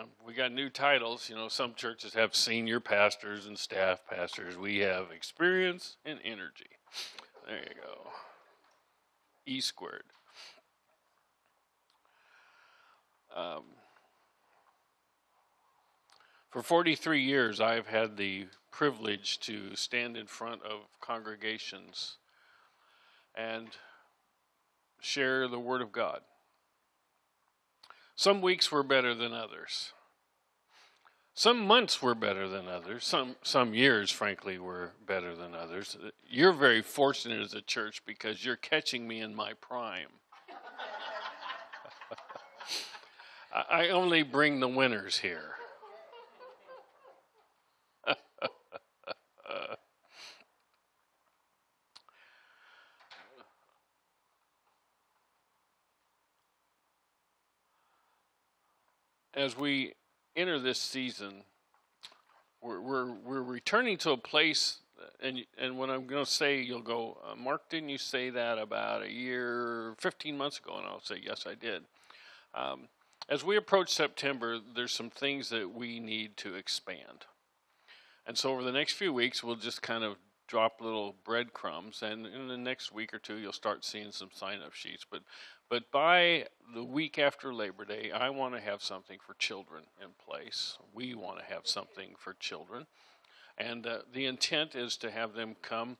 Um, we got new titles. You know, some churches have senior pastors and staff pastors. We have experience and energy. There you go. E squared. Um, for 43 years, I've had the privilege to stand in front of congregations and share the Word of God. Some weeks were better than others. Some months were better than others. Some some years, frankly, were better than others. You're very fortunate as a church because you're catching me in my prime. I only bring the winners here. As we enter this season, we're, we're, we're returning to a place, and, and when I'm going to say, you'll go, uh, Mark, didn't you say that about a year, 15 months ago? And I'll say, yes, I did. Um, as we approach September, there's some things that we need to expand. And so over the next few weeks, we'll just kind of drop little breadcrumbs, and in the next week or two, you'll start seeing some sign-up sheets. But but by the week after Labor Day, I want to have something for children in place. We want to have something for children. And uh, the intent is to have them come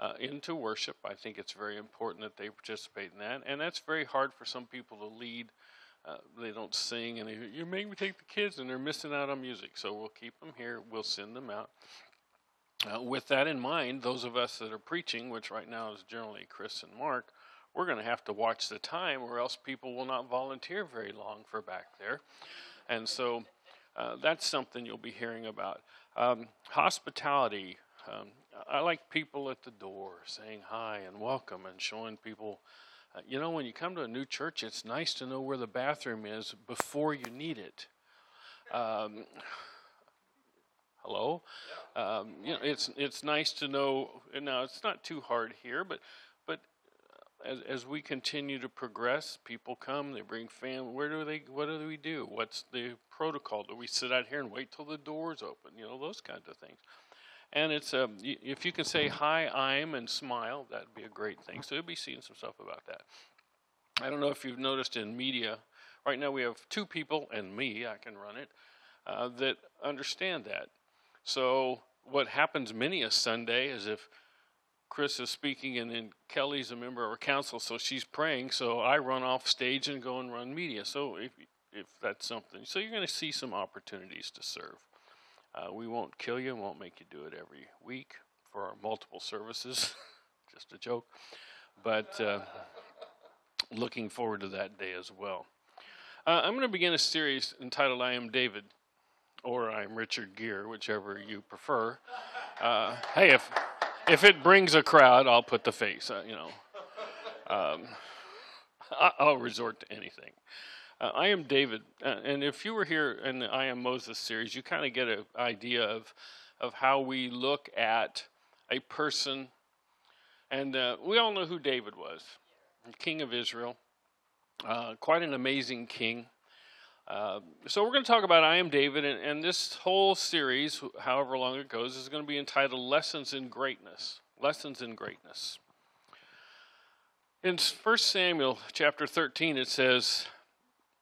uh, into worship. I think it's very important that they participate in that. And that's very hard for some people to lead. Uh, they don't sing, and they, you make me take the kids, and they're missing out on music. So we'll keep them here. We'll send them out. Uh, with that in mind, those of us that are preaching, which right now is generally Chris and Mark, we're going to have to watch the time or else people will not volunteer very long for back there. And so uh, that's something you'll be hearing about. Um, hospitality. Um, I like people at the door saying hi and welcome and showing people. Uh, you know, when you come to a new church, it's nice to know where the bathroom is before you need it. Um, hello, um, you know, it's it's nice to know. Now, it's not too hard here, but as, as we continue to progress, people come, they bring family. Where do they? What do we do? What's the protocol? Do we sit out here and wait till the doors open? You know, those kinds of things. And it's um, if you can say hi, I'm, and smile, that'd be a great thing. So you'll be seeing some stuff about that. I don't know if you've noticed in media. Right now we have two people and me. I can run it uh, that understand that. So what happens many a Sunday is if Chris is speaking, and then Kelly's a member of our council, so she's praying. So I run off stage and go and run media. So if if that's something, so you're going to see some opportunities to serve. Uh, we won't kill you, won't make you do it every week for our multiple services. Just a joke, but uh, looking forward to that day as well. Uh, I'm going to begin a series entitled "I Am David." Or I'm Richard Gere, whichever you prefer. Uh, hey, if if it brings a crowd, I'll put the face. Uh, you know, um, I'll resort to anything. Uh, I am David, uh, and if you were here in the I am Moses series, you kind of get an idea of of how we look at a person, and uh, we all know who David was, king of Israel, uh, quite an amazing king. Uh, so we're going to talk about I Am David, and, and, this whole series, however long it goes, is going to be entitled Lessons in Greatness. Lessons in Greatness. In 1 Samuel chapter 13, it says,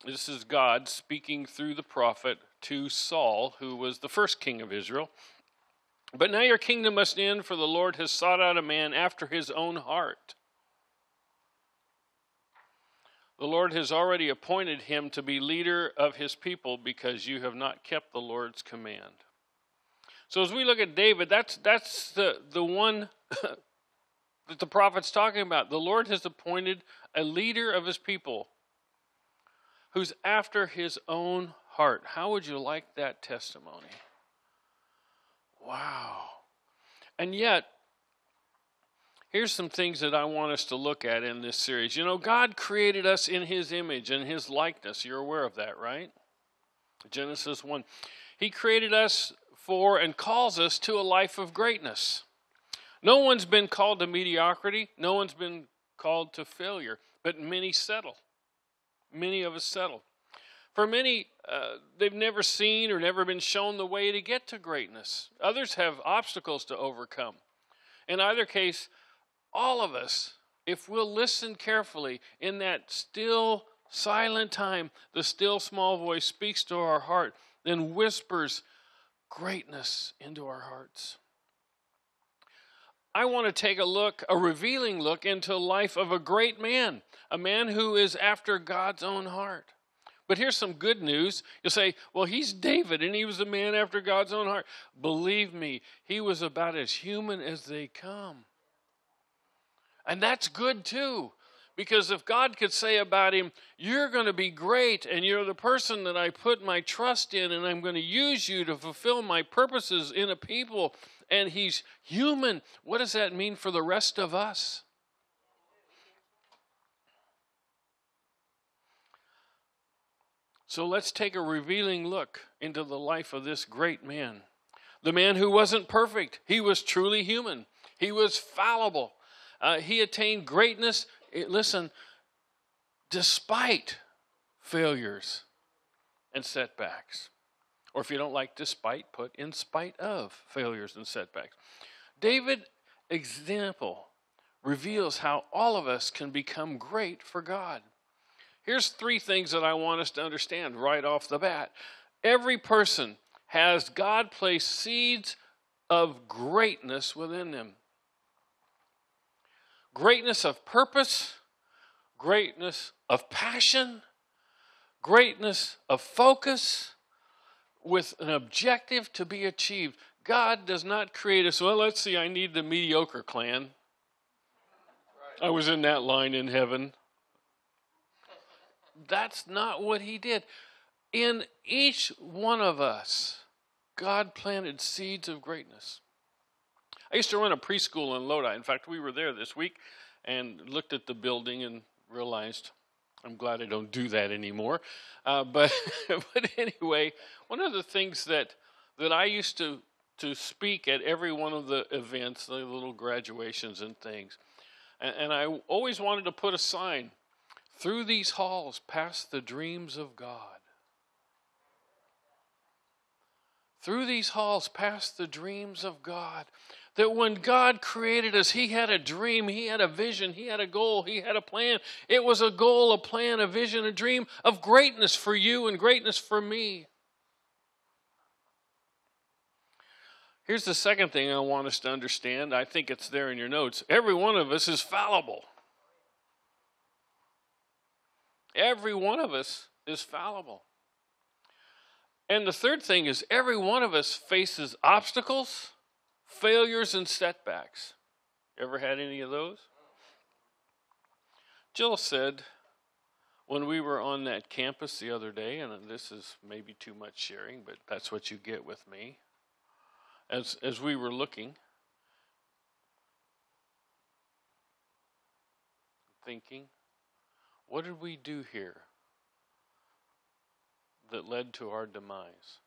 This is God speaking through the prophet to Saul, who was the first king of Israel. But now your kingdom must end, for the Lord has sought out a man after his own heart the Lord has already appointed him to be leader of his people because you have not kept the Lord's command. So as we look at David, that's that's the, the one that the prophet's talking about. The Lord has appointed a leader of his people who's after his own heart. How would you like that testimony? Wow. And yet, here's some things that I want us to look at in this series. You know, God created us in His image and His likeness. You're aware of that, right? Genesis 1. He created us for and calls us to a life of greatness. No one's been called to mediocrity, no one's been called to failure, but many settle. Many of us settle. For many, uh, they've never seen or never been shown the way to get to greatness. Others have obstacles to overcome. In either case, all of us, if we'll listen carefully in that still, silent time, the still small voice speaks to our heart, then whispers greatness into our hearts. I want to take a look, a revealing look into the life of a great man, a man who is after God's own heart. But here's some good news. You'll say, well, he's David and he was a man after God's own heart. Believe me, he was about as human as they come. And that's good too. Because if God could say about him, You're going to be great, and you're the person that I put my trust in, and I'm going to use you to fulfill my purposes in a people, and he's human, what does that mean for the rest of us? So let's take a revealing look into the life of this great man. The man who wasn't perfect, he was truly human, he was fallible. Uh, he attained greatness listen, despite failures and setbacks. Or if you don't like despite, put in spite of failures and setbacks. David example reveals how all of us can become great for God. Here's three things that I want us to understand right off the bat. Every person has God placed seeds of greatness within them greatness of purpose, greatness of passion, greatness of focus, with an objective to be achieved. God does not create us, well, let's see, I need the mediocre clan. I was in that line in heaven. That's not what He did. In each one of us, God planted seeds of greatness. I used to run a preschool in Lodi. In fact, we were there this week and looked at the building and realized I'm glad I don't do that anymore. Uh, but but anyway, one of the things that that I used to to speak at every one of the events, the little graduations and things, and, and I always wanted to put a sign through these halls past the dreams of God. Through these halls past the dreams of God that when God created us, He had a dream, He had a vision, He had a goal, He had a plan. It was a goal, a plan, a vision, a dream of greatness for you and greatness for me. Here's the second thing I want us to understand. I think it's there in your notes. Every one of us is fallible. Every one of us is fallible. And the third thing is every one of us faces obstacles failures and setbacks. Ever had any of those? Jill said when we were on that campus the other day, and this is maybe too much sharing, but that's what you get with me. As as we were looking, thinking, what did we do here that led to our demise?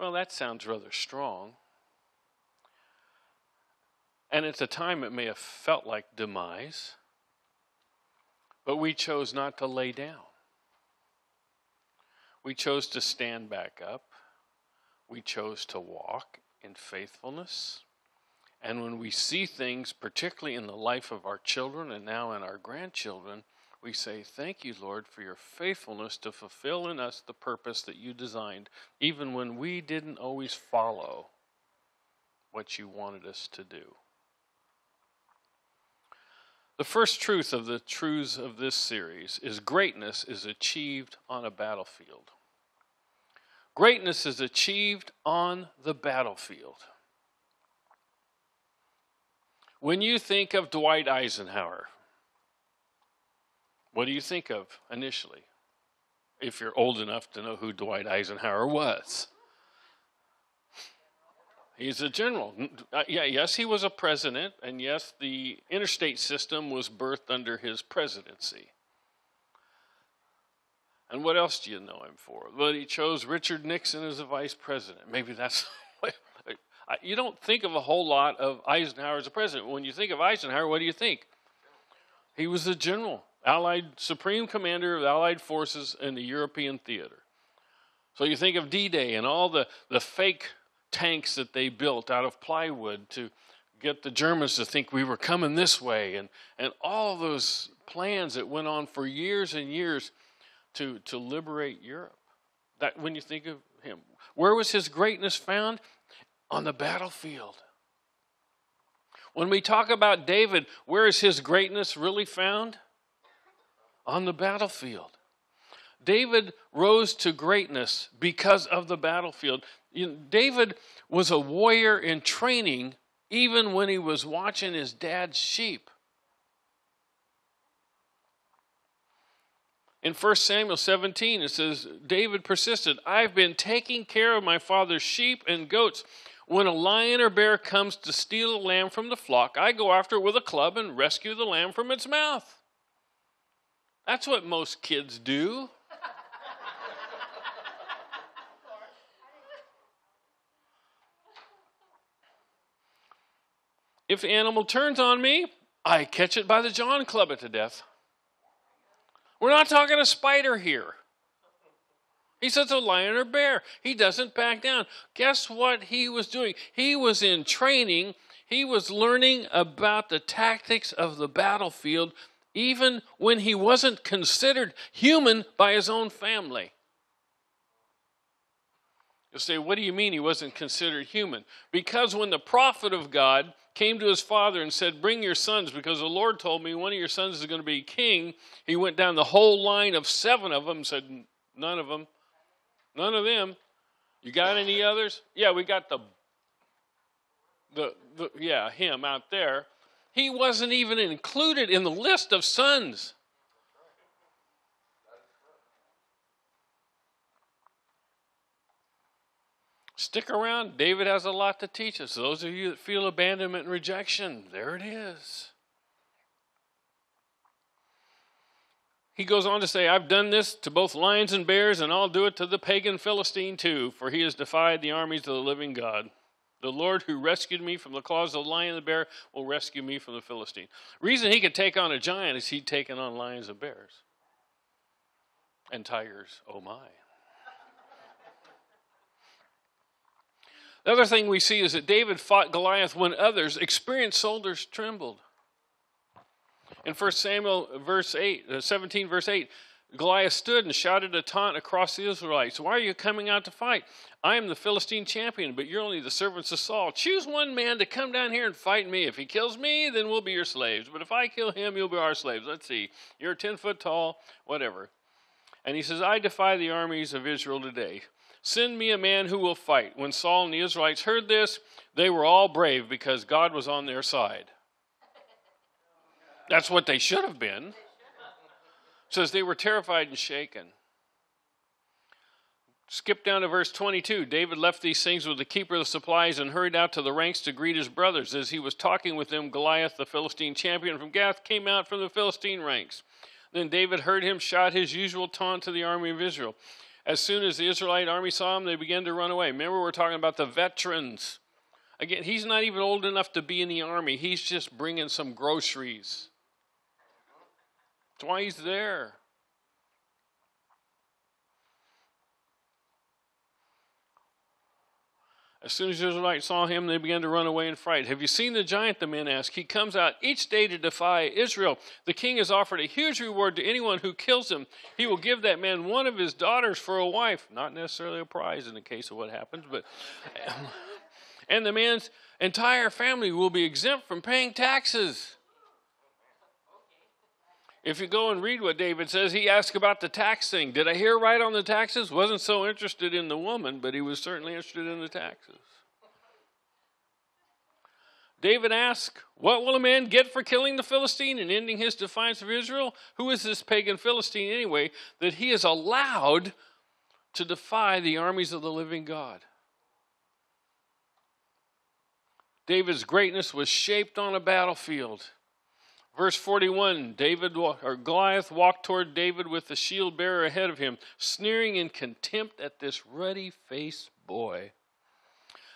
Well, that sounds rather strong. And at the time, it may have felt like demise, but we chose not to lay down. We chose to stand back up. We chose to walk in faithfulness. And when we see things, particularly in the life of our children and now in our grandchildren, we say, Thank you, Lord, for your faithfulness to fulfill in us the purpose that you designed, even when we didn't always follow what you wanted us to do. The first truth of the truths of this series is greatness is achieved on a battlefield. Greatness is achieved on the battlefield. When you think of Dwight Eisenhower, what do you think of initially? If you're old enough to know who Dwight Eisenhower was. He's a general. Uh, yeah, yes, he was a president, and yes, the interstate system was birthed under his presidency. And what else do you know him for? Well, he chose Richard Nixon as a vice president. Maybe that's. you don't think of a whole lot of Eisenhower as a president. When you think of Eisenhower, what do you think? He was a general, Allied supreme commander of Allied forces in the European theater. So you think of D Day and all the, the fake tanks that they built out of plywood to get the Germans to think we were coming this way, and, and all those plans that went on for years and years to, to liberate Europe. That when you think of him, where was his greatness found? On the battlefield. When we talk about David, where is his greatness really found? On the battlefield. David rose to greatness because of the battlefield. You know, David was a warrior in training even when he was watching his dad's sheep. In 1 Samuel 17, it says, David persisted, I've been taking care of my father's sheep and goats. When a lion or bear comes to steal a lamb from the flock, I go after it with a club and rescue the lamb from its mouth. That's what most kids do. if animal turns on me, I catch it by the jaw and club it to death. We're not talking a spider here. He says a lion or bear. He doesn't back down. Guess what he was doing? He was in training. He was learning about the tactics of the battlefield, even when he wasn't considered human by his own family. You'll say, What do you mean he wasn't considered human? Because when the prophet of God came to his father and said, Bring your sons, because the Lord told me one of your sons is going to be king. He went down the whole line of seven of them and said, None of them. None of them. You got any others? Yeah, we got the, the, the yeah, him out there. He wasn't even included in the list of sons. Stick around. David has a lot to teach us. Those of you that feel abandonment and rejection, there it is. He goes on to say, I've done this to both lions and bears, and I'll do it to the pagan Philistine too, for he has defied the armies of the living God. The Lord who rescued me from the claws of the lion and the bear will rescue me from the Philistine. Reason he could take on a giant is he'd taken on lions and bears. And tigers, oh my. The other thing we see is that David fought Goliath when others, experienced soldiers, trembled. In 1 Samuel verse 8, uh, 17, verse 8, Goliath stood and shouted a taunt across the Israelites. Why are you coming out to fight? I am the Philistine champion, but you're only the servants of Saul. Choose one man to come down here and fight me. If he kills me, then we'll be your slaves. But if I kill him, you'll be our slaves. Let's see. You're 10 foot tall, whatever. And he says, I defy the armies of Israel today. Send me a man who will fight. When Saul and the Israelites heard this, they were all brave because God was on their side. That's what they should have been. Says they were terrified and shaken. Skip down to verse 22. David left these things with the keeper of the supplies and hurried out to the ranks to greet his brothers. As he was talking with them, Goliath, the Philistine champion from Gath, came out from the Philistine ranks. Then David heard him shout his usual taunt to the army of Israel. As soon as the Israelite army saw him, they began to run away. Remember, we're talking about the veterans. Again, he's not even old enough to be in the army, he's just bringing some groceries. That's why he's there. As soon as the Israelites saw him, they began to run away in fright. Have you seen the giant? The men asked. He comes out each day to defy Israel. The king has offered a huge reward to anyone who kills him. He will give that man one of his daughters for a wife. Not necessarily a prize in the case of what happens, but. And the man's entire family will be exempt from paying taxes. If you go and read what David says, he asks about the tax thing. Did I hear right on the taxes? Wasn't so interested in the woman, but he was certainly interested in the taxes. David asks, What will a man get for killing the Philistine and ending his defiance of Israel? Who is this pagan Philistine anyway that he is allowed to defy the armies of the living God? David's greatness was shaped on a battlefield. Verse 41 David or Goliath walked toward David with the shield bearer ahead of him, sneering in contempt at this ruddy faced boy.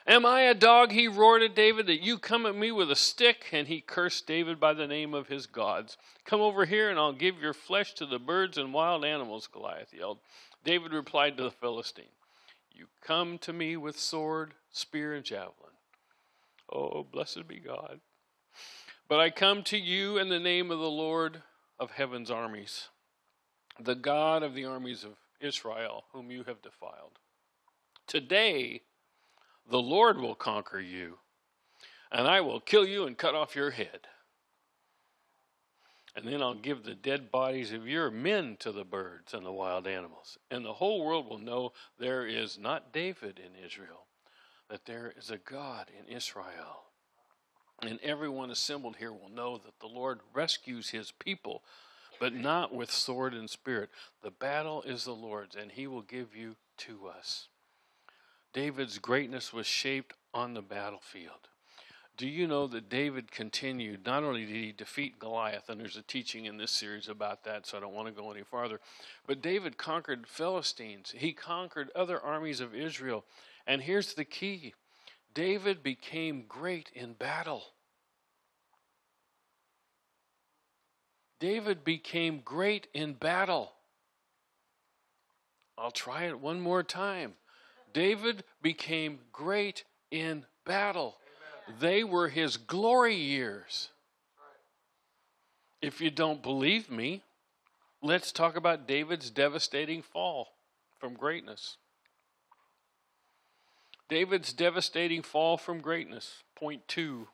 Am I a dog, he roared at David, that you come at me with a stick? And he cursed David by the name of his gods. Come over here, and I'll give your flesh to the birds and wild animals, Goliath yelled. David replied to the Philistine, You come to me with sword, spear, and javelin. Oh, blessed be God. But I come to you in the name of the Lord of heaven's armies, the God of the armies of Israel, whom you have defiled. Today, the Lord will conquer you, and I will kill you and cut off your head. And then I'll give the dead bodies of your men to the birds and the wild animals. And the whole world will know there is not David in Israel, that there is a God in Israel. And everyone assembled here will know that the Lord rescues his people, but not with sword and spirit. The battle is the Lord's, and he will give you to us. David's greatness was shaped on the battlefield. Do you know that David continued? Not only did he defeat Goliath, and there's a teaching in this series about that, so I don't want to go any farther, but David conquered Philistines. He conquered other armies of Israel. And here's the key David became great in battle. David became great in battle. I'll try it one more time. David became great in battle. They were his glory years. If you don't believe me, let's talk about David's devastating fall from greatness. David's devastating fall from greatness. Point two.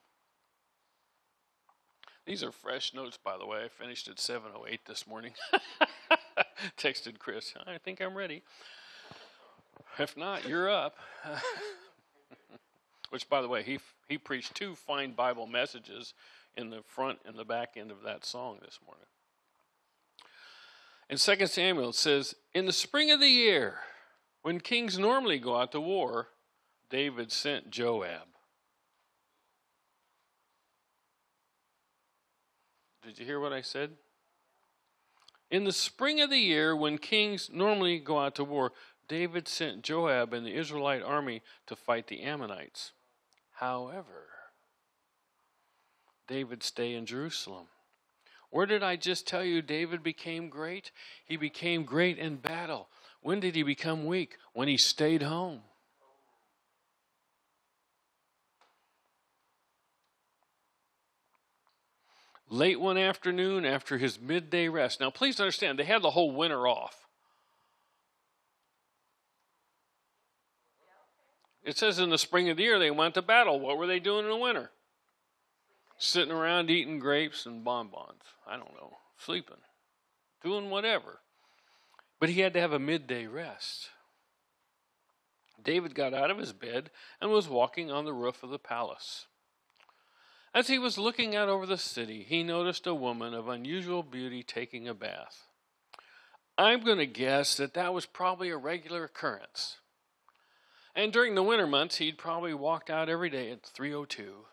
These are fresh notes, by the way. I finished at 7:08 this morning. Texted Chris. I think I'm ready. If not, you're up. Which, by the way, he he preached two fine Bible messages in the front and the back end of that song this morning. In 2 Samuel, it says, In the spring of the year, when kings normally go out to war, David sent Joab. Did you hear what I said? In the spring of the year, when kings normally go out to war, David sent Joab and the Israelite army to fight the Ammonites. However, David stay in Jerusalem. Where did I just tell you David became great? He became great in battle. When did he become weak? When he stayed home. Late one afternoon after his midday rest. Now, please understand, they had the whole winter off. It says in the spring of the year they went to battle. What were they doing in the winter? Sitting around eating grapes and bonbons. I don't know. Sleeping. Doing whatever. But he had to have a midday rest. David got out of his bed and was walking on the roof of the palace. As he was looking out over the city, he noticed a woman of unusual beauty taking a bath. I'm going to guess that that was probably a regular occurrence. And during the winter months, he'd probably walked out every day at 302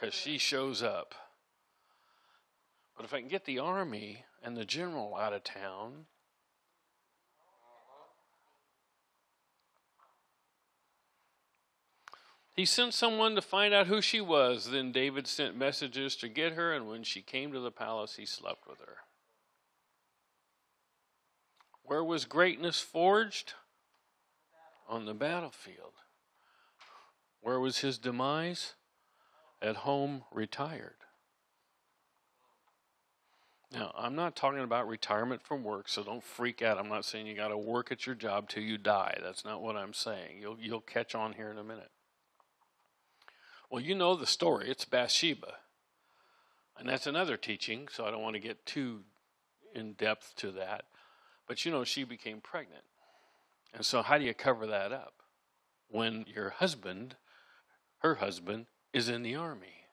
because she shows up. But if I can get the army and the general out of town, He sent someone to find out who she was. Then David sent messages to get her, and when she came to the palace, he slept with her. Where was greatness forged? on the battlefield. Where was his demise? At home, retired. Now, I'm not talking about retirement from work, so don't freak out. I'm not saying you got to work at your job till you die. That's not what I'm saying. You'll you'll catch on here in a minute. Well, you know the story. It's Bathsheba. And that's another teaching, so I don't want to get too in depth to that. But you know, she became pregnant. And so, how do you cover that up when your husband, her husband, is in the army?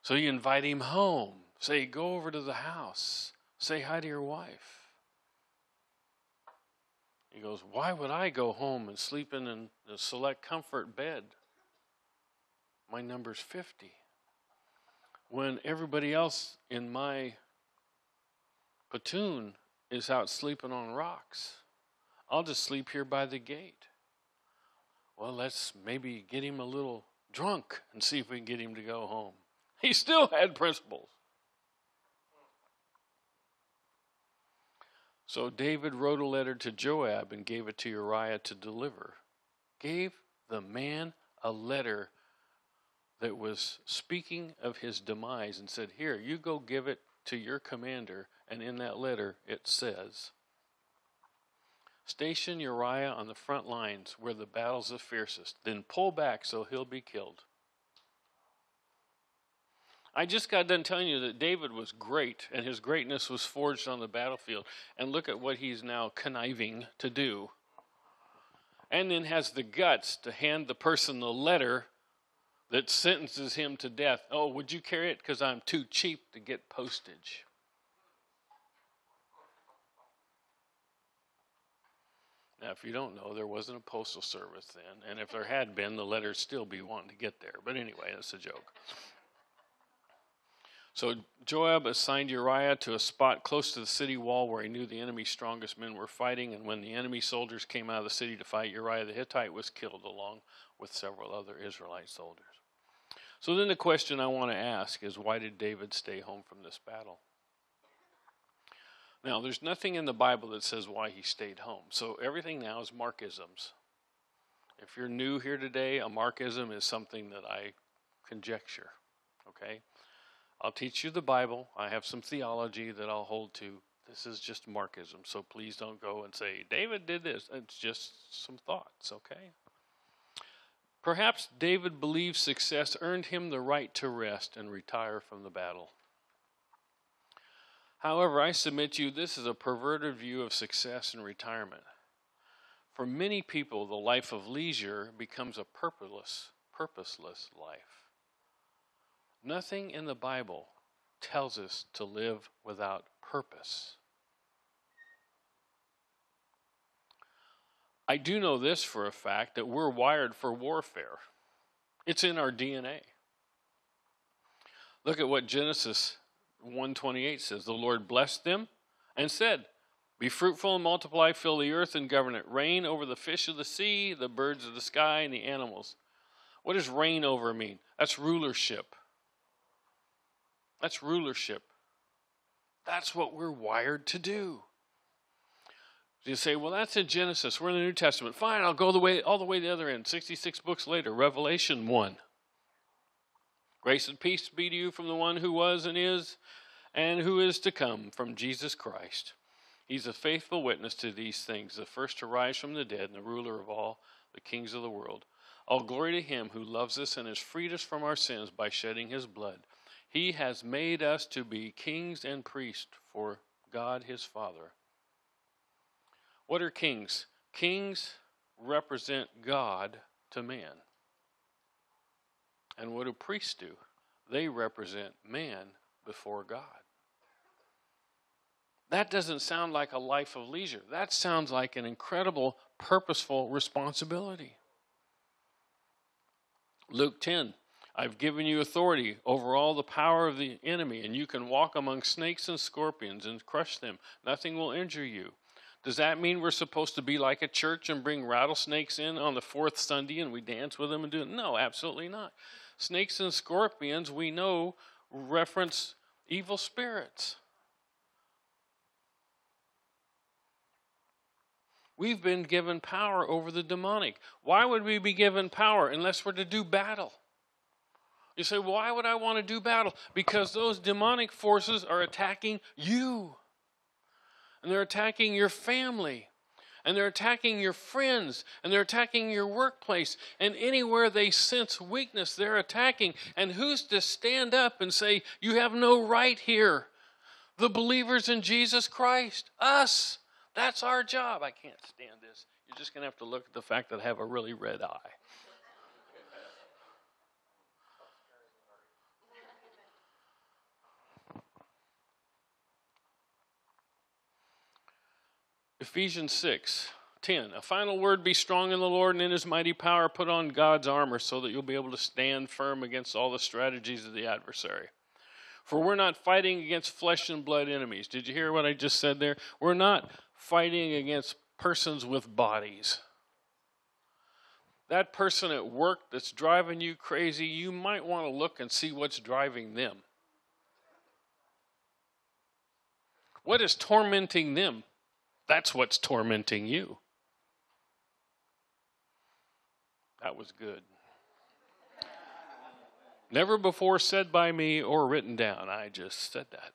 So, you invite him home. Say, go over to the house. Say hi to your wife. He goes, Why would I go home and sleep in a select comfort bed? My number's 50. When everybody else in my platoon is out sleeping on rocks. I'll just sleep here by the gate. well, let's maybe get him a little drunk and see if we can get him to go home. He still had principles. So David wrote a letter to Joab and gave it to Uriah to deliver. Gave the man a letter that was speaking of his demise and said, Here, you go give it to your commander. And in that letter, it says, Station Uriah on the front lines where the battle's the fiercest, then pull back so he'll be killed. I just got done telling you that David was great and his greatness was forged on the battlefield. And look at what he's now conniving to do. And then has the guts to hand the person the letter that sentences him to death. Oh, would you carry it? Because I'm too cheap to get postage. Now, if you don't know, there wasn't a postal service then, and if there had been, the letters still be wanting to get there. But anyway, that's a joke. So Joab assigned Uriah to a spot close to the city wall where he knew the enemy's strongest men were fighting. And when the enemy soldiers came out of the city to fight, Uriah the Hittite was killed along with several other Israelite soldiers. So then the question I want to ask is why did David stay home from this battle? Now, there's nothing in the Bible that says why he stayed home. So everything now is Markisms. If you're new here today, a Markism is something that I conjecture. Okay? I'll teach you the Bible. I have some theology that I'll hold to. This is just Markism. So please don't go and say, David did this. It's just some thoughts, okay? Perhaps David believed success earned him the right to rest and retire from the battle. However, I submit to you this is a perverted view of success and retirement. For many people, the life of leisure becomes a purposeless, purposeless life. Nothing in the Bible tells us to live without purpose. I do know this for a fact that we're wired for warfare. It's in our DNA. Look at what Genesis 128 says. The Lord blessed them and said, Be fruitful and multiply, fill the earth and govern it. Reign over the fish of the sea, the birds of the sky, and the animals. What does reign over mean? That's rulership. That's rulership. That's what we're wired to do. You say, well, that's in Genesis. We're in the New Testament. Fine, I'll go the way all the way to the other end. 66 books later, Revelation 1. Grace and peace be to you from the one who was and is and who is to come, from Jesus Christ. He's a faithful witness to these things, the first to rise from the dead and the ruler of all the kings of the world. All glory to him who loves us and has freed us from our sins by shedding his blood. He has made us to be kings and priests for God his Father. What are kings? Kings represent God to man. And what do priests do? They represent man before God. That doesn't sound like a life of leisure. That sounds like an incredible, purposeful responsibility. Luke 10 I've given you authority over all the power of the enemy, and you can walk among snakes and scorpions and crush them. Nothing will injure you. Does that mean we're supposed to be like a church and bring rattlesnakes in on the fourth Sunday and we dance with them and do it? No, absolutely not. Snakes and scorpions, we know, reference evil spirits. We've been given power over the demonic. Why would we be given power unless we're to do battle? You say, why would I want to do battle? Because those demonic forces are attacking you. And they're attacking your family. And they're attacking your friends. And they're attacking your workplace. And anywhere they sense weakness, they're attacking. And who's to stand up and say, You have no right here? The believers in Jesus Christ. Us. That's our job. I can't stand this. You're just going to have to look at the fact that I have a really red eye. Ephesians 6 10. A final word be strong in the Lord and in his mighty power. Put on God's armor so that you'll be able to stand firm against all the strategies of the adversary. For we're not fighting against flesh and blood enemies. Did you hear what I just said there? We're not fighting against persons with bodies. that person at work that's driving you crazy, you might want to look and see what's driving them. What is tormenting them? That's what's tormenting you. That was good. Never before said by me or written down. I just said that.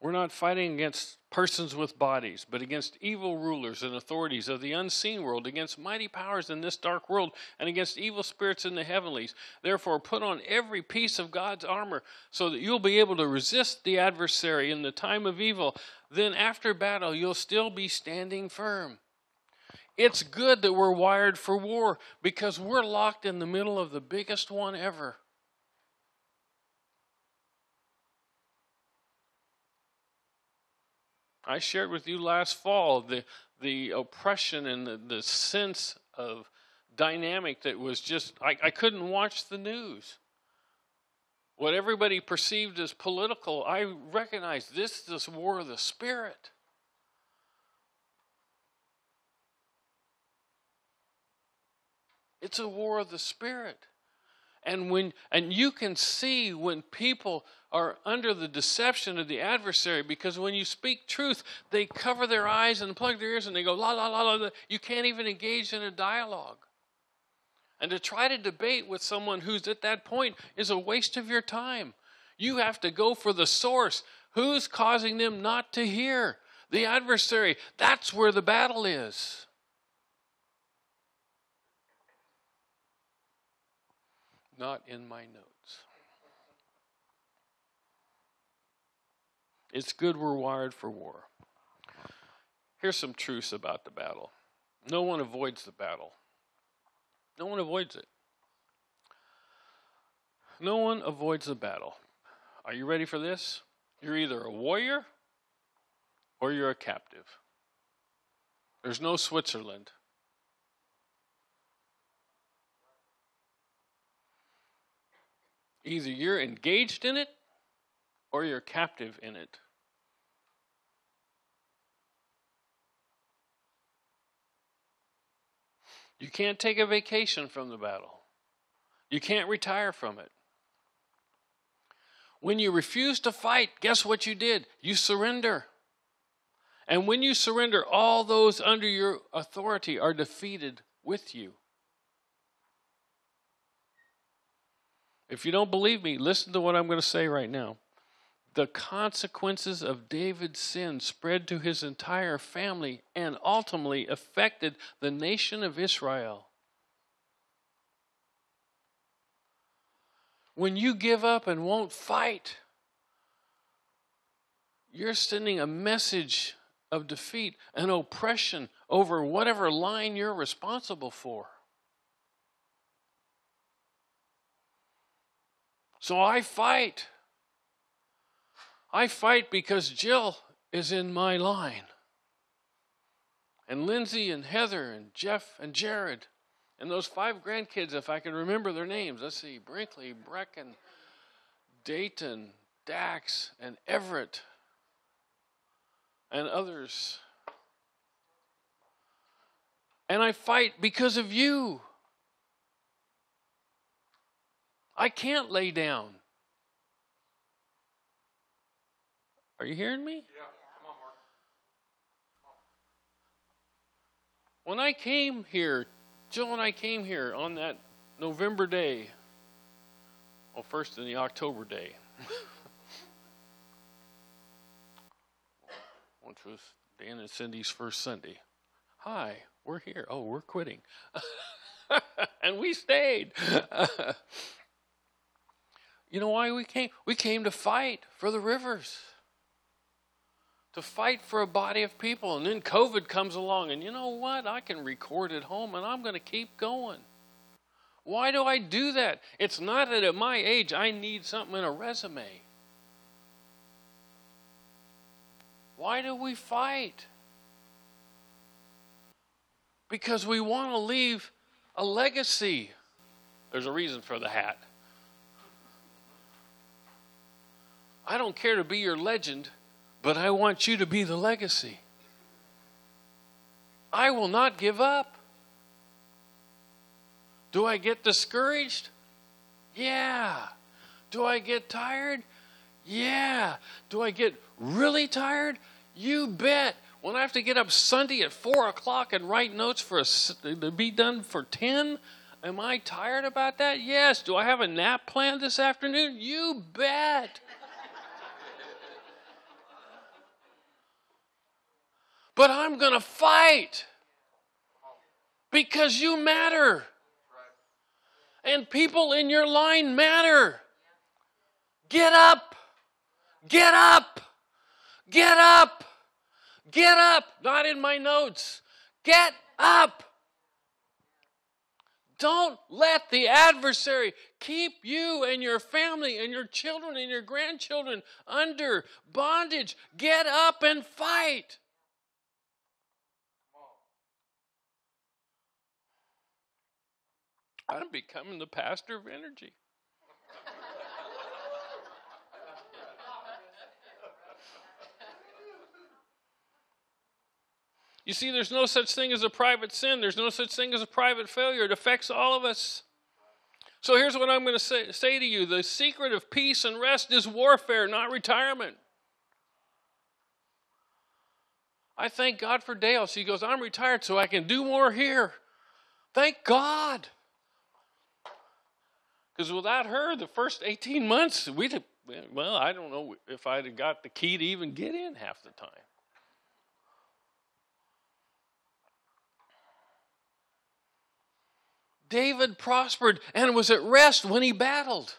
We're not fighting against persons with bodies, but against evil rulers and authorities of the unseen world, against mighty powers in this dark world, and against evil spirits in the heavenlies. Therefore, put on every piece of God's armor so that you'll be able to resist the adversary in the time of evil. Then, after battle, you'll still be standing firm. It's good that we're wired for war because we're locked in the middle of the biggest one ever. I shared with you last fall the the oppression and the, the sense of dynamic that was just I, I couldn't watch the news. What everybody perceived as political, I recognized this is this war of the spirit. It's a war of the spirit. And when and you can see when people are under the deception of the adversary because when you speak truth, they cover their eyes and plug their ears and they go, la, la, la, la. You can't even engage in a dialogue. And to try to debate with someone who's at that point is a waste of your time. You have to go for the source. Who's causing them not to hear? The adversary. That's where the battle is. Not in my notes. It's good we're wired for war. Here's some truths about the battle no one avoids the battle, no one avoids it. No one avoids the battle. Are you ready for this? You're either a warrior or you're a captive. There's no Switzerland. Either you're engaged in it or you're captive in it. You can't take a vacation from the battle. You can't retire from it. When you refuse to fight, guess what you did? You surrender. And when you surrender, all those under your authority are defeated with you. If you don't believe me, listen to what I'm going to say right now the consequences of David's sin spread to his entire family and ultimately affected the nation of Israel. When you give up and won't fight, you're sending a message of defeat and oppression over whatever line you're responsible for. So I fight. I fight because Jill is in my line. And Lindsay and Heather and Jeff and Jared and those five grandkids, if I can remember their names. Let's see Brinkley, Brecken, Dayton, Dax, and Everett, and others. And I fight because of you. I can't lay down. Are you hearing me? Yeah. Come on, Mark. When I came here, Jill and I came here on that November day, well, first in the October day, which was Dan and Cindy's first Sunday. Hi, we're here. Oh, we're quitting. and we stayed. you know why we came? We came to fight for the rivers to fight for a body of people. And then COVID comes along, and you know what? I can record at home and I'm going to keep going. Why do I do that? It's not that at my age I need something in a resume. Why do we fight? Because we want to leave a legacy. There's a reason for the hat. I don't care to be your legend but I want you to be the legacy. I will not give up. Do I get discouraged? Yeah. Do I get tired? Yeah. Do I get really tired? You bet. When I have to get up Sunday at 4 o'clock and write notes for a, to be done for 10, am I tired about that? Yes. Do I have a nap planned this afternoon? You bet. But I'm going to fight because you matter. And people in your line matter. Get up. Get up. Get up. Get up. Not in my notes. Get up. Don't let the adversary keep you and your family and your children and your grandchildren under bondage. Get up and fight. I'm becoming the pastor of energy. You see, there's no such thing as a private sin. There's no such thing as a private failure. It affects all of us. So here's what I'm going to say, say to you the secret of peace and rest is warfare, not retirement. I thank God for Dale. She goes, I'm retired so I can do more here. Thank God. Because without her, the first 18 months, we'd have, well, I don't know if I'd have got the key to even get in half the time. David prospered and was at rest when he battled.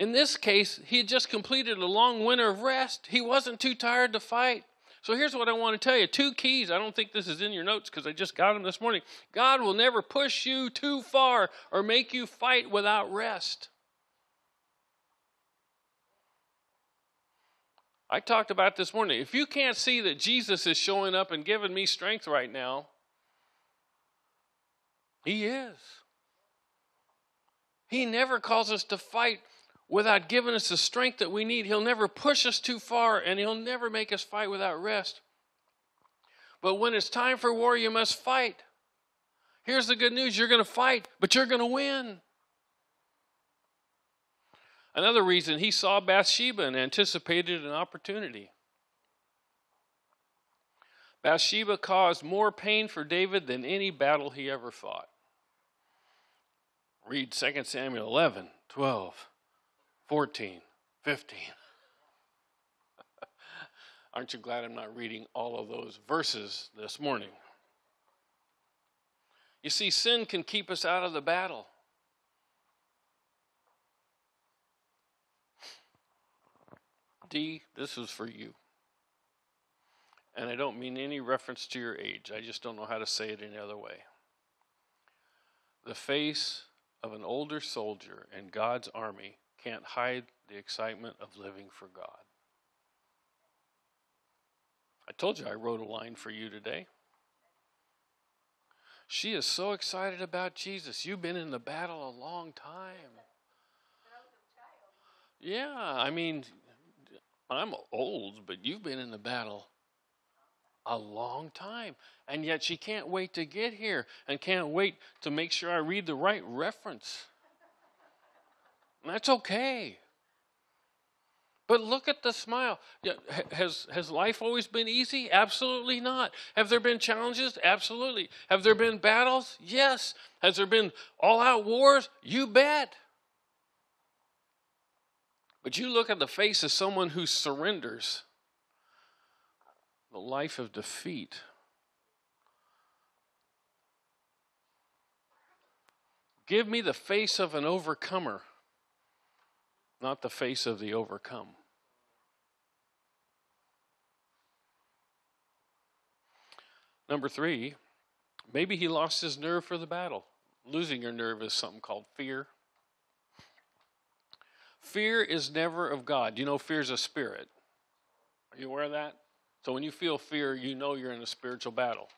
In this case, he had just completed a long winter of rest. He wasn't too tired to fight. So here's what I want to tell you two keys. I don't think this is in your notes because I just got them this morning. God will never push you too far or make you fight without rest. I talked about this morning. If you can't see that Jesus is showing up and giving me strength right now, He is. He never calls us to fight without giving us the strength that we need. He'll never push us too far, and He'll never make us fight without rest. But when it's time for war, you must fight. Here's the good news you're going to fight, but you're going to win. Another reason he saw Bathsheba and anticipated an opportunity. Bathsheba caused more pain for David than any battle he ever fought. Read 2 Samuel 11, 12. 14, 15. Aren't you glad I'm not reading all of those verses this morning? You see, sin can keep us out of the battle. D, this is for you. And I don't mean any reference to your age, I just don't know how to say it any other way. The face of an older soldier in God's army can't hide the excitement of living for God. I told you I wrote a line for you today. She is so excited about Jesus. You've been in the battle a long time. Yeah, I mean, I'm old, but you've been in the battle a long time. And yet she can't wait to get here and can't wait to make sure I read the right reference. That's okay. But look at the smile. Has, has life always been easy? Absolutely not. Have there been challenges? Absolutely. Have there been battles? Yes. Has there been all out wars? You bet. But you look at the face of someone who surrenders the life of defeat. Give me the face of an overcomer not the face of the overcome. Number three, maybe he lost his nerve for the battle. Losing your nerve is something called fear. Fear is never of God. You know, fear is a spirit. Are you aware of that? So when you feel fear, you know you're in a spiritual battle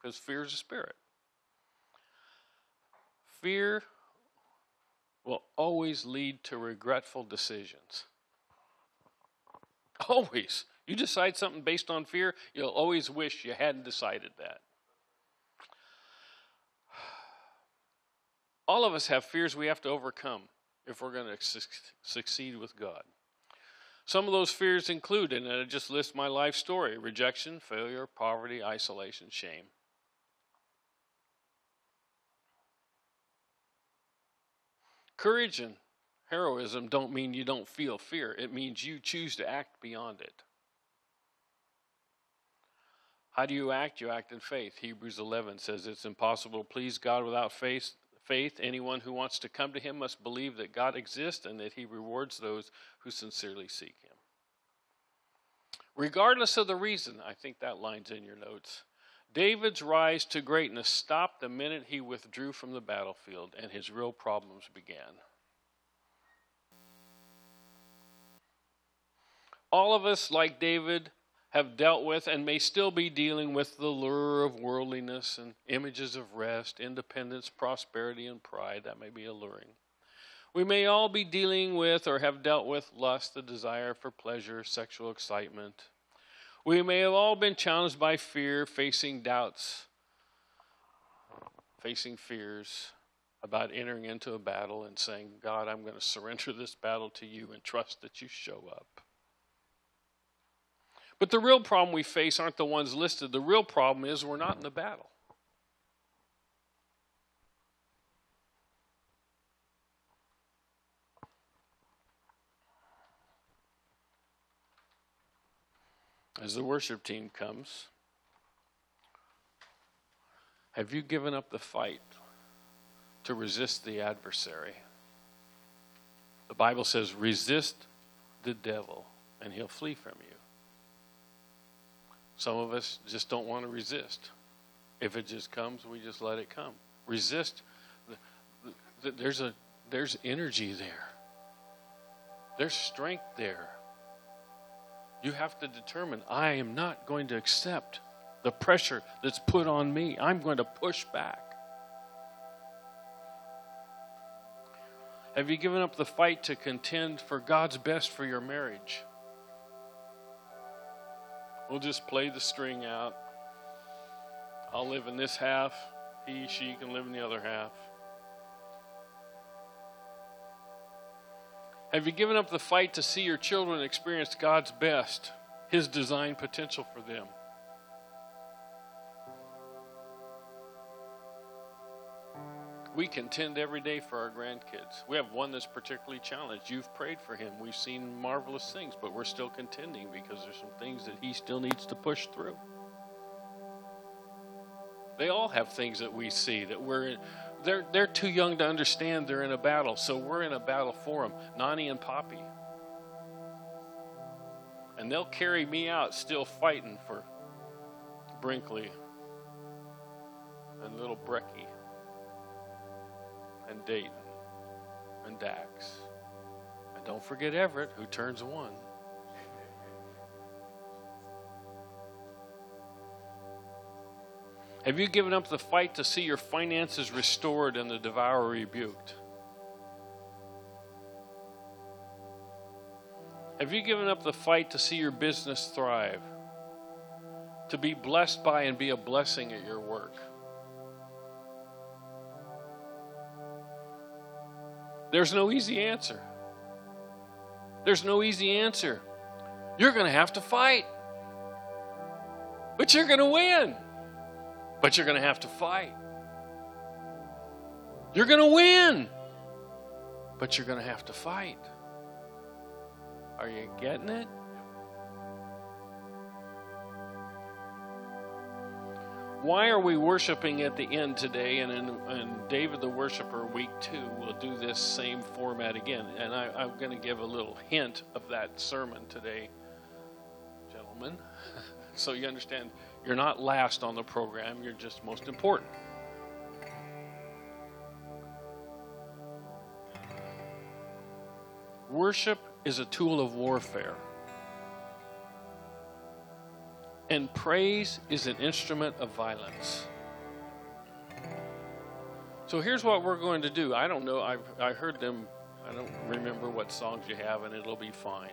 because fear is a spirit. Fear will always lead to regretful decisions. Always. You decide something based on fear, you'll always wish you hadn't decided that. All of us have fears we have to overcome if we're going to su- succeed with God. Some of those fears include, and I just list my life story rejection, failure, poverty, isolation, shame. Courage and heroism don't mean you don't feel fear, it means you choose to act beyond it. How do you act? You act in faith. Hebrews 11 says it's impossible to please God without faith. Faith, anyone who wants to come to him must believe that God exists and that he rewards those who sincerely seek him. Regardless of the reason, I think that line's in your notes. David's rise to greatness stopped the minute he withdrew from the battlefield and his real problems began. All of us, like David, have dealt with and may still be dealing with the lure of worldliness and images of rest, independence, prosperity, and pride. That may be alluring. We may all be dealing with or have dealt with lust, the desire for pleasure, sexual excitement. We may have all been challenged by fear, facing doubts, facing fears about entering into a battle and saying, God, I'm going to surrender this battle to you and trust that you show up. But the real problem we face aren't the ones listed. The real problem is we're not in the battle. As the worship team comes, have you given up the fight to resist the adversary? The Bible says, resist the devil and he'll flee from you. Some of us just don't want to resist. If it just comes, we just let it come. Resist. There's a there's energy there. There's strength there. You have to determine I am not going to accept the pressure that's put on me. I'm going to push back. Have you given up the fight to contend for God's best for your marriage? We'll just play the string out. I'll live in this half, he, she can live in the other half. Have you given up the fight to see your children experience God's best, His design potential for them? We contend every day for our grandkids. We have one that's particularly challenged. You've prayed for him. We've seen marvelous things, but we're still contending because there's some things that he still needs to push through. They all have things that we see that we're they're, they're too young to understand they're in a battle, so we're in a battle for them. Nani and Poppy. And they'll carry me out still fighting for Brinkley and little Brecky and Dayton and Dax. And don't forget Everett, who turns one. Have you given up the fight to see your finances restored and the devourer rebuked? Have you given up the fight to see your business thrive? To be blessed by and be a blessing at your work? There's no easy answer. There's no easy answer. You're going to have to fight, but you're going to win. But you're going to have to fight. You're going to win, but you're going to have to fight. Are you getting it? Why are we worshiping at the end today? And in, in David the Worshiper, week two, we'll do this same format again. And I, I'm going to give a little hint of that sermon today, gentlemen, so you understand you're not last on the program, you're just most important. Worship is a tool of warfare. And praise is an instrument of violence. So here's what we're going to do. I don't know. I've, I heard them. I don't remember what songs you have, and it'll be fine.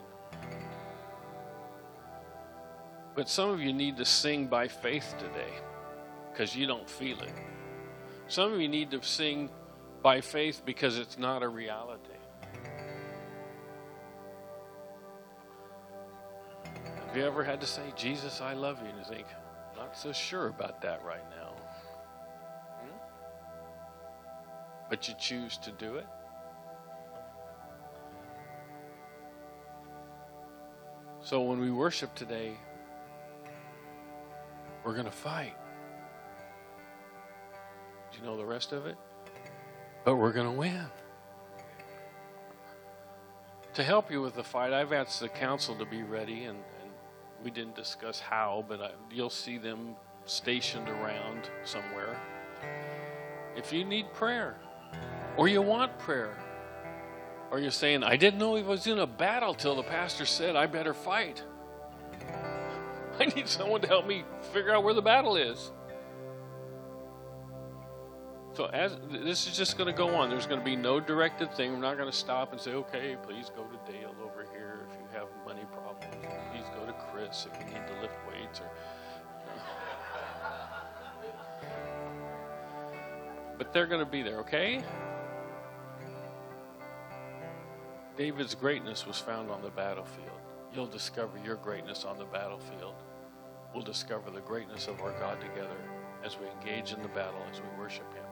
But some of you need to sing by faith today because you don't feel it. Some of you need to sing by faith because it's not a reality. Have you ever had to say, Jesus, I love you? And you think, not so sure about that right now. Hmm? But you choose to do it? So when we worship today, we're going to fight. Do you know the rest of it? But we're going to win. To help you with the fight, I've asked the council to be ready, and, and we didn't discuss how, but I, you'll see them stationed around somewhere. If you need prayer, or you want prayer, or you're saying, I didn't know he was in a battle till the pastor said I better fight. I need someone to help me figure out where the battle is. So as this is just going to go on, there's going to be no directed thing. We're not going to stop and say, "Okay, please go to Dale over here if you have money problems. Please go to Chris if you need to lift weights." Or, but they're going to be there, okay? David's greatness was found on the battlefield. You'll discover your greatness on the battlefield. We'll discover the greatness of our God together as we engage in the battle, as we worship Him.